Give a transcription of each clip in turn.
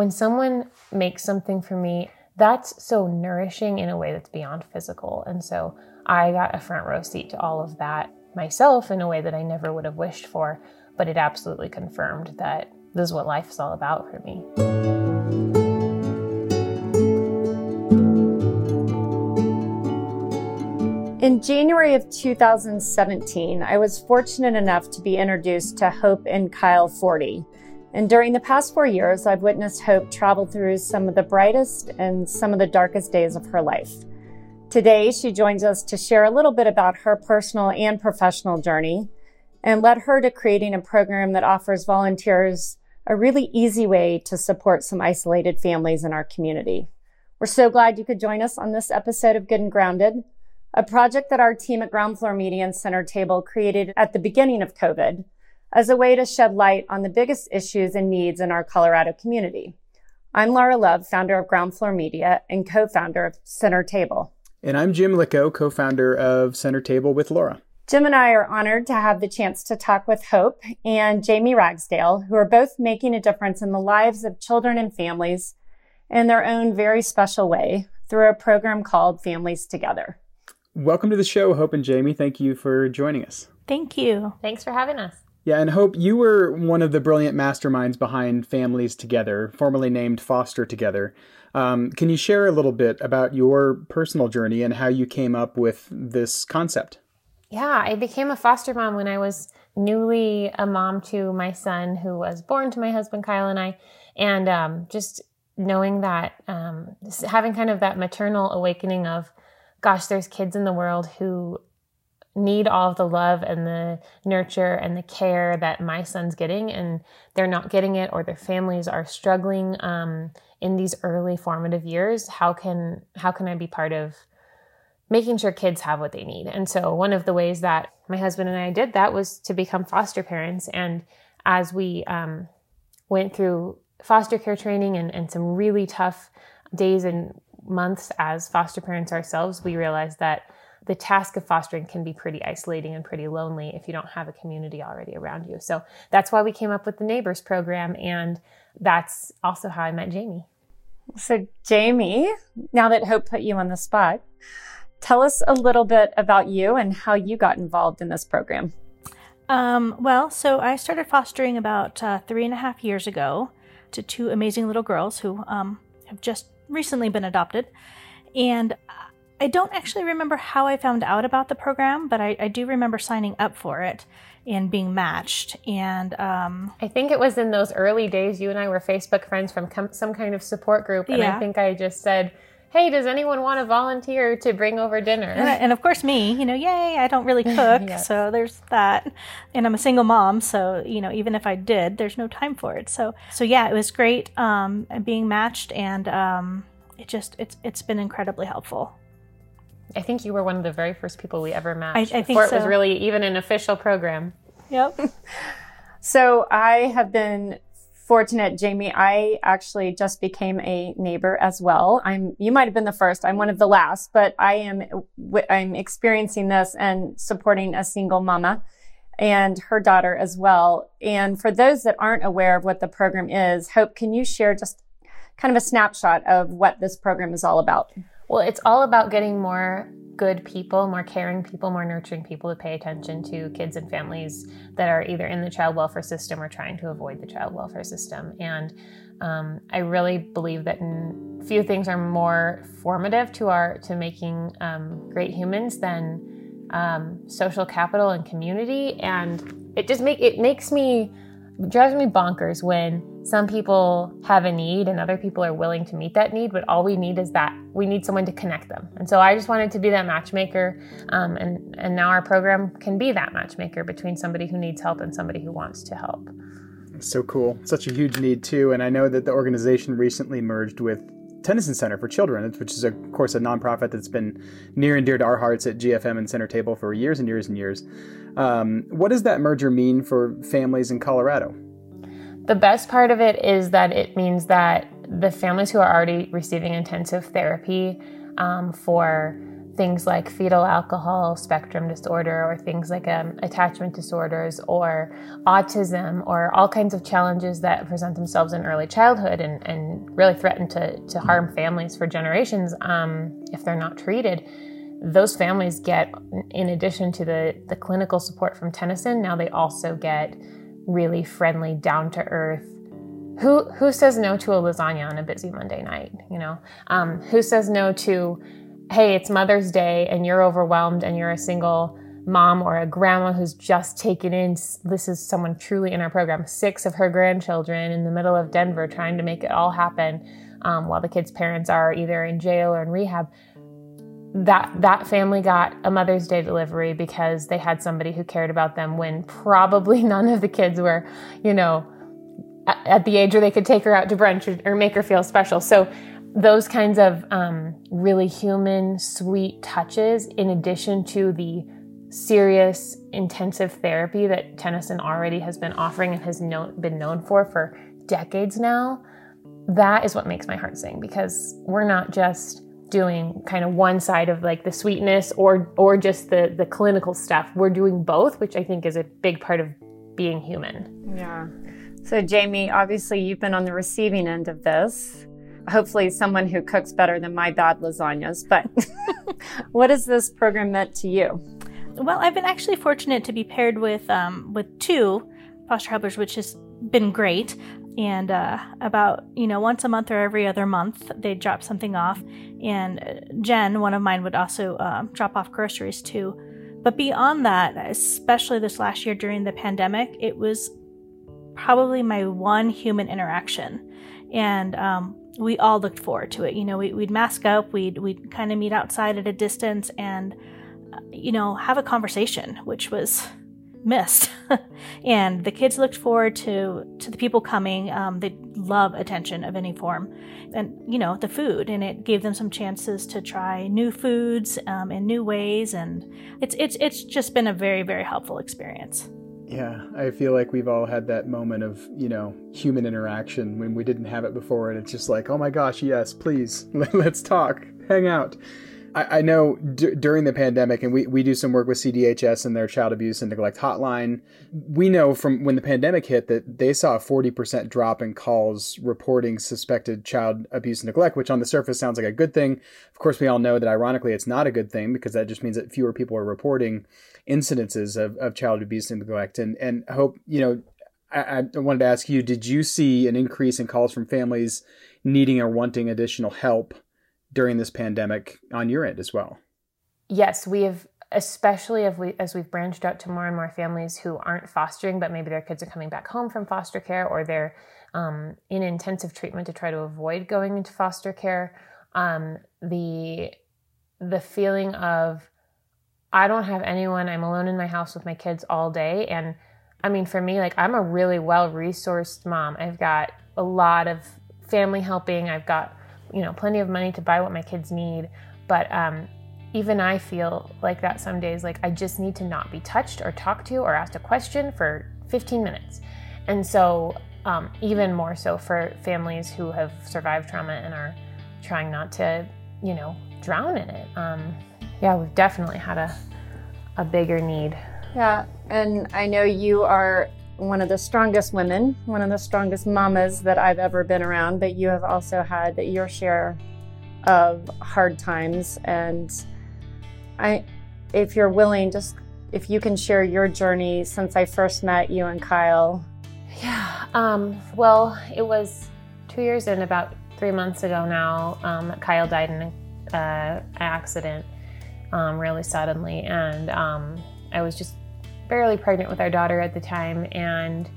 when someone makes something for me, that's so nourishing in a way that's beyond physical. And so I got a front row seat to all of that myself in a way that I never would have wished for, but it absolutely confirmed that this is what life is all about for me. In January of 2017, I was fortunate enough to be introduced to Hope and Kyle Forti. And during the past four years, I've witnessed Hope travel through some of the brightest and some of the darkest days of her life. Today, she joins us to share a little bit about her personal and professional journey and led her to creating a program that offers volunteers a really easy way to support some isolated families in our community. We're so glad you could join us on this episode of Good and Grounded, a project that our team at Ground Floor Media and Center Table created at the beginning of COVID as a way to shed light on the biggest issues and needs in our Colorado community. I'm Laura Love, founder of Ground Floor Media and co-founder of Center Table. And I'm Jim Licko, co founder of Center Table with Laura. Jim and I are honored to have the chance to talk with Hope and Jamie Ragsdale, who are both making a difference in the lives of children and families in their own very special way through a program called Families Together. Welcome to the show, Hope and Jamie. Thank you for joining us. Thank you. Thanks for having us. Yeah, and Hope, you were one of the brilliant masterminds behind Families Together, formerly named Foster Together. Um, can you share a little bit about your personal journey and how you came up with this concept? Yeah, I became a foster mom when I was newly a mom to my son, who was born to my husband Kyle and I, and um, just knowing that um, having kind of that maternal awakening of, gosh, there's kids in the world who need all of the love and the nurture and the care that my son's getting and they're not getting it or their families are struggling um, in these early formative years how can how can i be part of making sure kids have what they need? And so one of the ways that my husband and i did that was to become foster parents. And as we um, went through foster care training and, and some really tough days and months as foster parents ourselves we realized that the task of fostering can be pretty isolating and pretty lonely if you don't have a community already around you. So that's why we came up with the Neighbors program. And that's also how I met Jamie. So, Jamie, now that Hope put you on the spot, tell us a little bit about you and how you got involved in this program. Um, well, so I started fostering about uh, three and a half years ago to two amazing little girls who um, have just recently been adopted. And I don't actually remember how I found out about the program, but I, I do remember signing up for it and being matched. And um, I think it was in those early days you and I were Facebook friends from com- some kind of support group. And yeah. I think I just said, Hey, does anyone want to volunteer to bring over dinner? And, and of course, me, you know, yay, I don't really cook. yes. So there's that. And I'm a single mom. So, you know, even if I did, there's no time for it. So, so yeah, it was great um, being matched. And um, it just, it's, it's been incredibly helpful. I think you were one of the very first people we ever met. I, I think before so. it was really even an official program. Yep. so I have been fortunate, Jamie. I actually just became a neighbor as well. I'm. You might have been the first. I'm one of the last, but I am. I'm experiencing this and supporting a single mama and her daughter as well. And for those that aren't aware of what the program is, Hope, can you share just kind of a snapshot of what this program is all about? Well, it's all about getting more good people, more caring people, more nurturing people to pay attention to kids and families that are either in the child welfare system or trying to avoid the child welfare system. And um, I really believe that few things are more formative to our to making um, great humans than um, social capital and community. And it just make it makes me drives me bonkers when some people have a need and other people are willing to meet that need, but all we need is that we need someone to connect them. And so I just wanted to be that matchmaker, um, and and now our program can be that matchmaker between somebody who needs help and somebody who wants to help. So cool, such a huge need too. And I know that the organization recently merged with Tennyson Center for Children, which is, of course, a nonprofit that's been near and dear to our hearts at GFM and Center Table for years and years and years. Um, what does that merger mean for families in Colorado? The best part of it is that it means that the families who are already receiving intensive therapy um, for things like fetal alcohol spectrum disorder or things like um, attachment disorders or autism or all kinds of challenges that present themselves in early childhood and, and really threaten to, to harm families for generations um, if they're not treated. Those families get in addition to the, the clinical support from tennyson now they also get really friendly down to earth. Who who says no to a lasagna on a busy monday night you know? Um, who says no to hey, it's Mother's Day and you're overwhelmed and you're a single mom or a grandma who's just taken in. This is someone truly in our program. Six of her grandchildren in the middle of denver trying to make it all happen um, while the kids parents are either in jail or in rehab that that family got a mother's day delivery because they had somebody who cared about them when probably none of the kids were you know at the age where they could take her out to brunch or, or make her feel special. So those kinds of um, really human, sweet touches, in addition to the serious, intensive therapy that Tennyson already has been offering and has been known for for decades now, that is what makes my heart sing because we're not just doing kind of one side of like the sweetness or or just the the clinical stuff. We're doing both, which I think is a big part of being human. Yeah. So Jamie, obviously you've been on the receiving end of this hopefully someone who cooks better than my bad lasagnas. But what has this program meant to you? Well, I've been actually fortunate to be paired with um, with two foster helpers, which has been great. And uh, about you know once a month or every other month, they'd drop something off. And uh, Jen, one of mine, would also uh, drop off groceries too. But beyond that, especially this last year during the pandemic, it was probably my one human interaction. And um, we all looked forward to it. You know, we, would mask up, we'd we'd kind of meet outside at a distance, and uh, you know, have a conversation, which was missed. and the kids looked forward to to the people coming. Um, they love attention of any form, and you know, the food, and it gave them some chances to try new foods um, in new ways, and it's it's it's just been a very very helpful experience. Yeah, I feel like we've all had that moment of, you know, human interaction when we didn't have it before. And it's just like, oh my gosh, yes, please, let's talk, hang out. I, I know d- during the pandemic, and we, we do some work with CDHS and their child abuse and neglect hotline. We know from when the pandemic hit that they saw a 40% drop in calls reporting suspected child abuse and neglect, which on the surface sounds like a good thing. Of course, we all know that ironically it's not a good thing because that just means that fewer people are reporting incidences of, of child abuse and neglect. And and hope you know, I, I wanted to ask you: Did you see an increase in calls from families needing or wanting additional help during this pandemic on your end as well? Yes, we have especially if we as we've branched out to more and more families who aren't fostering but maybe their kids are coming back home from foster care or they're um, in intensive treatment to try to avoid going into foster care um, the the feeling of I don't have anyone. I'm alone in my house with my kids all day. And I mean, for me, like, I'm a really well resourced mom. I've got a lot of family helping. I've got, you know, plenty of money to buy what my kids need. But um, even I feel like that some days, like, I just need to not be touched or talked to or asked a question for 15 minutes. And so, um, even more so for families who have survived trauma and are trying not to, you know, drown in it. Um, yeah, we've definitely had a, a bigger need. Yeah, and I know you are one of the strongest women, one of the strongest mamas that I've ever been around, but you have also had your share of hard times. And I, if you're willing, just if you can share your journey since I first met you and Kyle. Yeah, um, well, it was two years and about three months ago now. Um, Kyle died in uh, an accident um, really suddenly. And um, I was just barely pregnant with our daughter at the time. And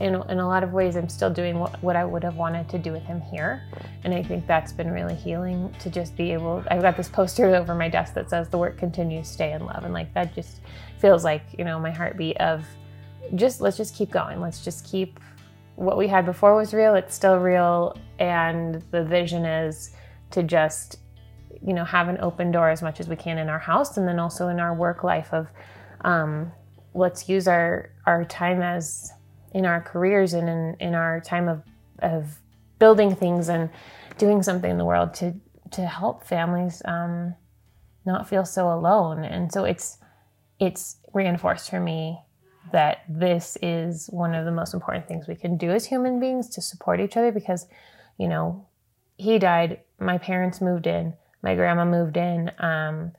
in, in a lot of ways, I'm still doing what, what I would have wanted to do with him here. And I think that's been really healing to just be able. I've got this poster over my desk that says, The work continues, stay in love. And like that just feels like, you know, my heartbeat of just let's just keep going. Let's just keep what we had before was real, it's still real. And the vision is to just you know have an open door as much as we can in our house and then also in our work life of um, let's use our our time as in our careers and in, in our time of of building things and doing something in the world to to help families um, not feel so alone. And so it's it's reinforced for me that this is one of the most important things we can do as human beings to support each other because, you know, he died, my parents moved in, my grandma moved in. Um,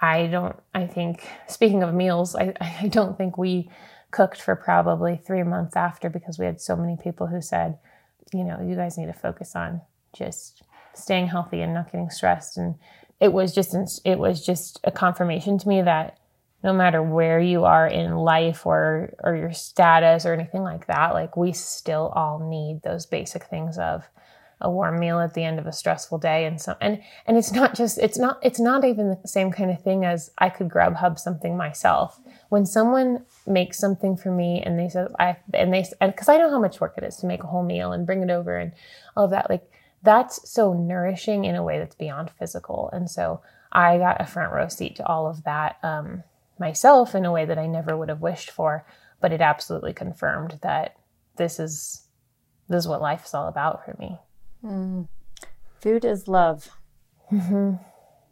I don't, I think, speaking of meals, I, I don't think we cooked for probably three months after because we had so many people who said, you know, you guys need to focus on just staying healthy and not getting stressed. And it was just, it was just a confirmation to me that no matter where you are in life or or your status or anything like that like we still all need those basic things of a warm meal at the end of a stressful day and so and and it's not just it's not it's not even the same kind of thing as I could Grubhub something myself. When someone makes something for me and they said I and they and because I know how much work it is to make a whole meal and bring it over and all of that like that's so nourishing in a way that's beyond physical and so I got a front row seat to all of that um, myself in a way that I never would have wished for, but it absolutely confirmed that this is this is what life is all about for me. Mm. Food is love. Mm-hmm.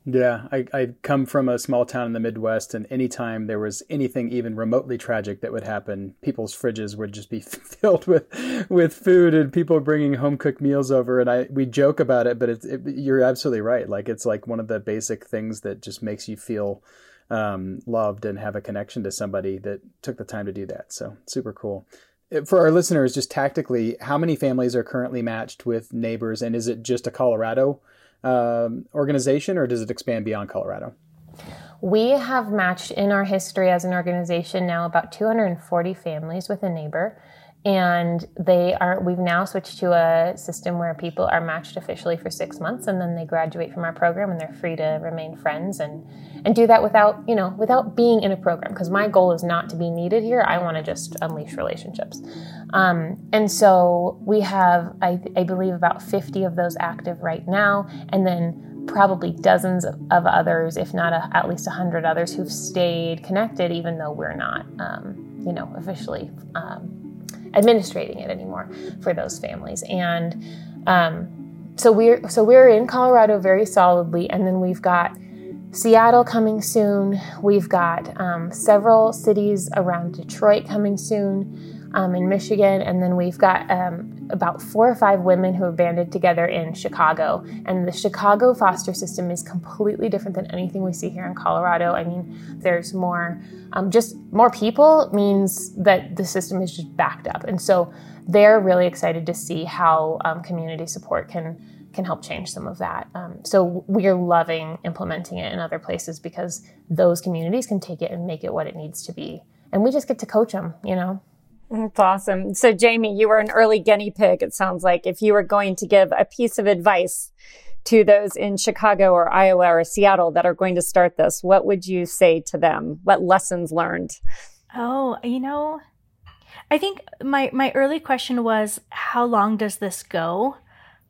Yeah, I, I come from a small town in the Midwest, and anytime there was anything even remotely tragic that would happen, people's fridges would just be filled with with food, and people bringing home cooked meals over. And I we joke about it, but it's it, you're absolutely right. Like it's like one of the basic things that just makes you feel um, loved and have a connection to somebody that took the time to do that. So super cool. For our listeners, just tactically, how many families are currently matched with neighbors, and is it just a Colorado um, organization, or does it expand beyond Colorado? We have matched in our history as an organization now about 240 families with a neighbor and they are we've now switched to a system where people are matched officially for six months and then they graduate from our program and they're free to remain friends and and do that without you know without being in a program. Because my goal is not to be needed here. I want to just unleash relationships. Um, and so we have I, I believe about 50 of those active right now and then probably dozens of, others if not a, at least 100 others who've stayed connected even though we're not um, you know officially um, administrating it anymore for those families. And um, so we're so we're in Colorado very solidly, and then we've got Seattle coming soon. We've got um, several cities around Detroit coming soon um, in Michigan, and then we've got um, about four or five women who have banded together in Chicago. And the Chicago foster system is completely different than anything we see here in Colorado. I mean, there's more, um, just more people means that the system is just backed up, and so they're really excited to see how um, community support can can help change some of that. Um, so we're loving implementing it in other places because those communities can take it and make it what it needs to be. And we just get to coach them, you know? That's awesome. So, Jamie, you were an early guinea pig, it sounds like. If you were going to give a piece of advice to those in Chicago or Iowa or Seattle that are going to start this, what would you say to them? What lessons learned? Oh, you know, I think my, my early question was how long does this go?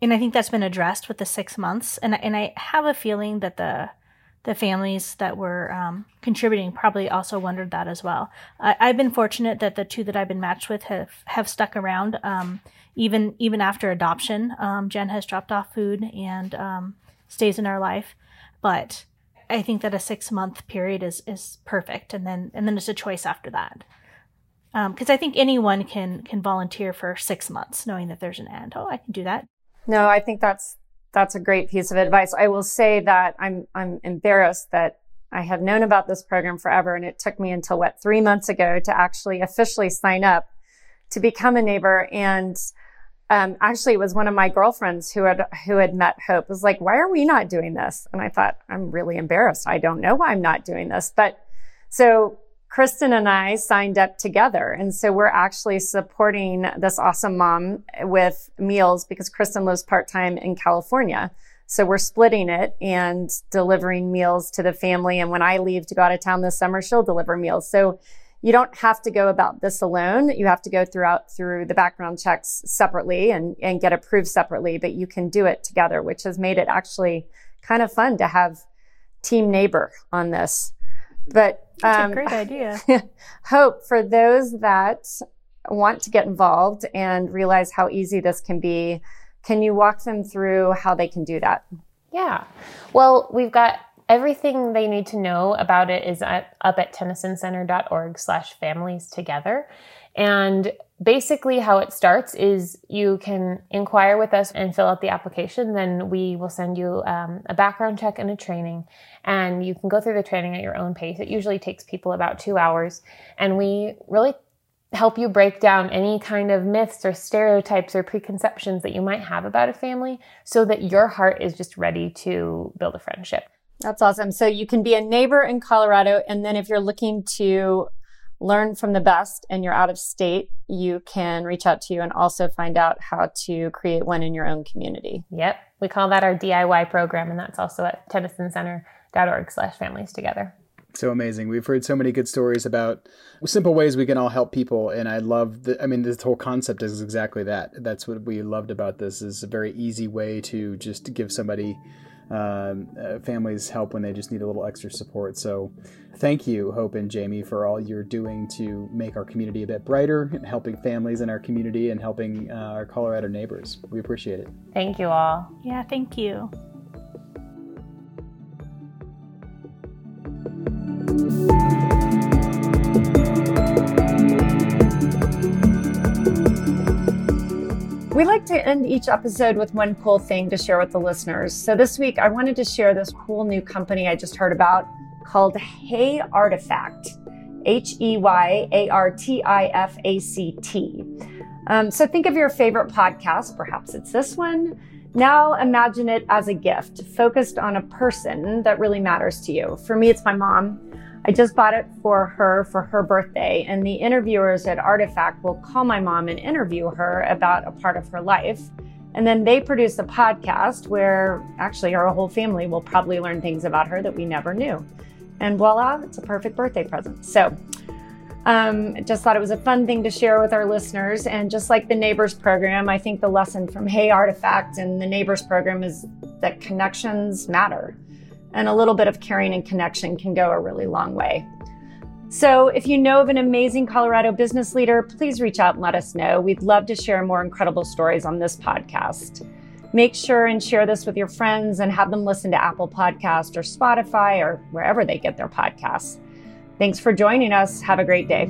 And I think that's been addressed with the six months. And, and I have a feeling that the the families that were um, contributing probably also wondered that as well. I, have been fortunate that the two that I've been matched with have, have stuck around um, even even after adoption. Um, Jen has dropped off food and um, stays in our life, but I think that a six month period is is perfect, and then and then it's a choice after that. Because um, I think anyone can can volunteer for six months, knowing that there's an end. Oh, I can do that. No, I think that's that's a great piece of advice. I will say that I'm I'm embarrassed that I have known about this program forever, and it took me until what three months ago to actually officially sign up to become a neighbor. And um, actually, it was one of my girlfriends who had who had met Hope. Was like, "Why are we not doing this?" And I thought, I'm really embarrassed. I don't know why I'm not doing this, but so Kristen and I signed up together. And so we're actually supporting this awesome mom with meals because Kristen lives part time in California. So we're splitting it and delivering meals to the family. And when I leave to go out of town this summer, she'll deliver meals. So you don't have to go about this alone. You have to go throughout through the background checks separately and, and get approved separately, but you can do it together, which has made it actually kind of fun to have team neighbor on this. But um, great idea. hope for those that want to get involved and realize how easy this can be. Can you walk them through how they can do that? Yeah. Well, we've got everything they need to know about it is at, up at tennysoncenter.org slash families together. And basically how it starts is you can inquire with us and fill out the application. Then we will send you um, a background check and a training. And you can go through the training at your own pace. It usually takes people about two hours. And we really help you break down any kind of myths or stereotypes or preconceptions that you might have about a family so that your heart is just ready to build a friendship. That's awesome. So you can be a neighbor in Colorado. And then if you're looking to learn from the best and you're out of state, you can reach out to you and also find out how to create one in your own community. Yep. We call that our DIY program, and that's also at tennysonCenter.org slash families together. So amazing. We've heard so many good stories about simple ways we can all help people. And I love the, I mean, this whole concept is exactly that. That's what we loved about this is a very easy way to just give somebody um, uh, families help when they just need a little extra support. So, thank you, Hope and Jamie, for all you're doing to make our community a bit brighter, and helping families in our community, and helping uh, our Colorado neighbors. We appreciate it. Thank you all. Yeah, thank you. To end each episode with one cool thing to share with the listeners. So this week, I wanted to share this cool new company I just heard about called Hey Artifact. H E Y A R T I F A C T. Um, so think of your favorite podcast, perhaps it's this one. Now imagine it as a gift focused on a person that really matters to you. For me, it's my mom. I just bought it for her for her birthday, and the interviewers at Artifact will call my mom and interview her about a part of her life. And then they produce a podcast where actually our whole family will probably learn things about her that we never knew. And voila, it's a perfect birthday present. So, um, just thought it was a fun thing to share with our listeners. And just like the Neighbors program, I think the lesson from Hey Artifact and the Neighbors program is that connections matter and a little bit of caring and connection can go a really long way. So, if you know of an amazing Colorado business leader, please reach out and let us know. We'd love to share more incredible stories on this podcast. Make sure and share this with your friends and have them listen to Apple Podcast or Spotify or wherever they get their podcasts. Thanks for joining us. Have a great day.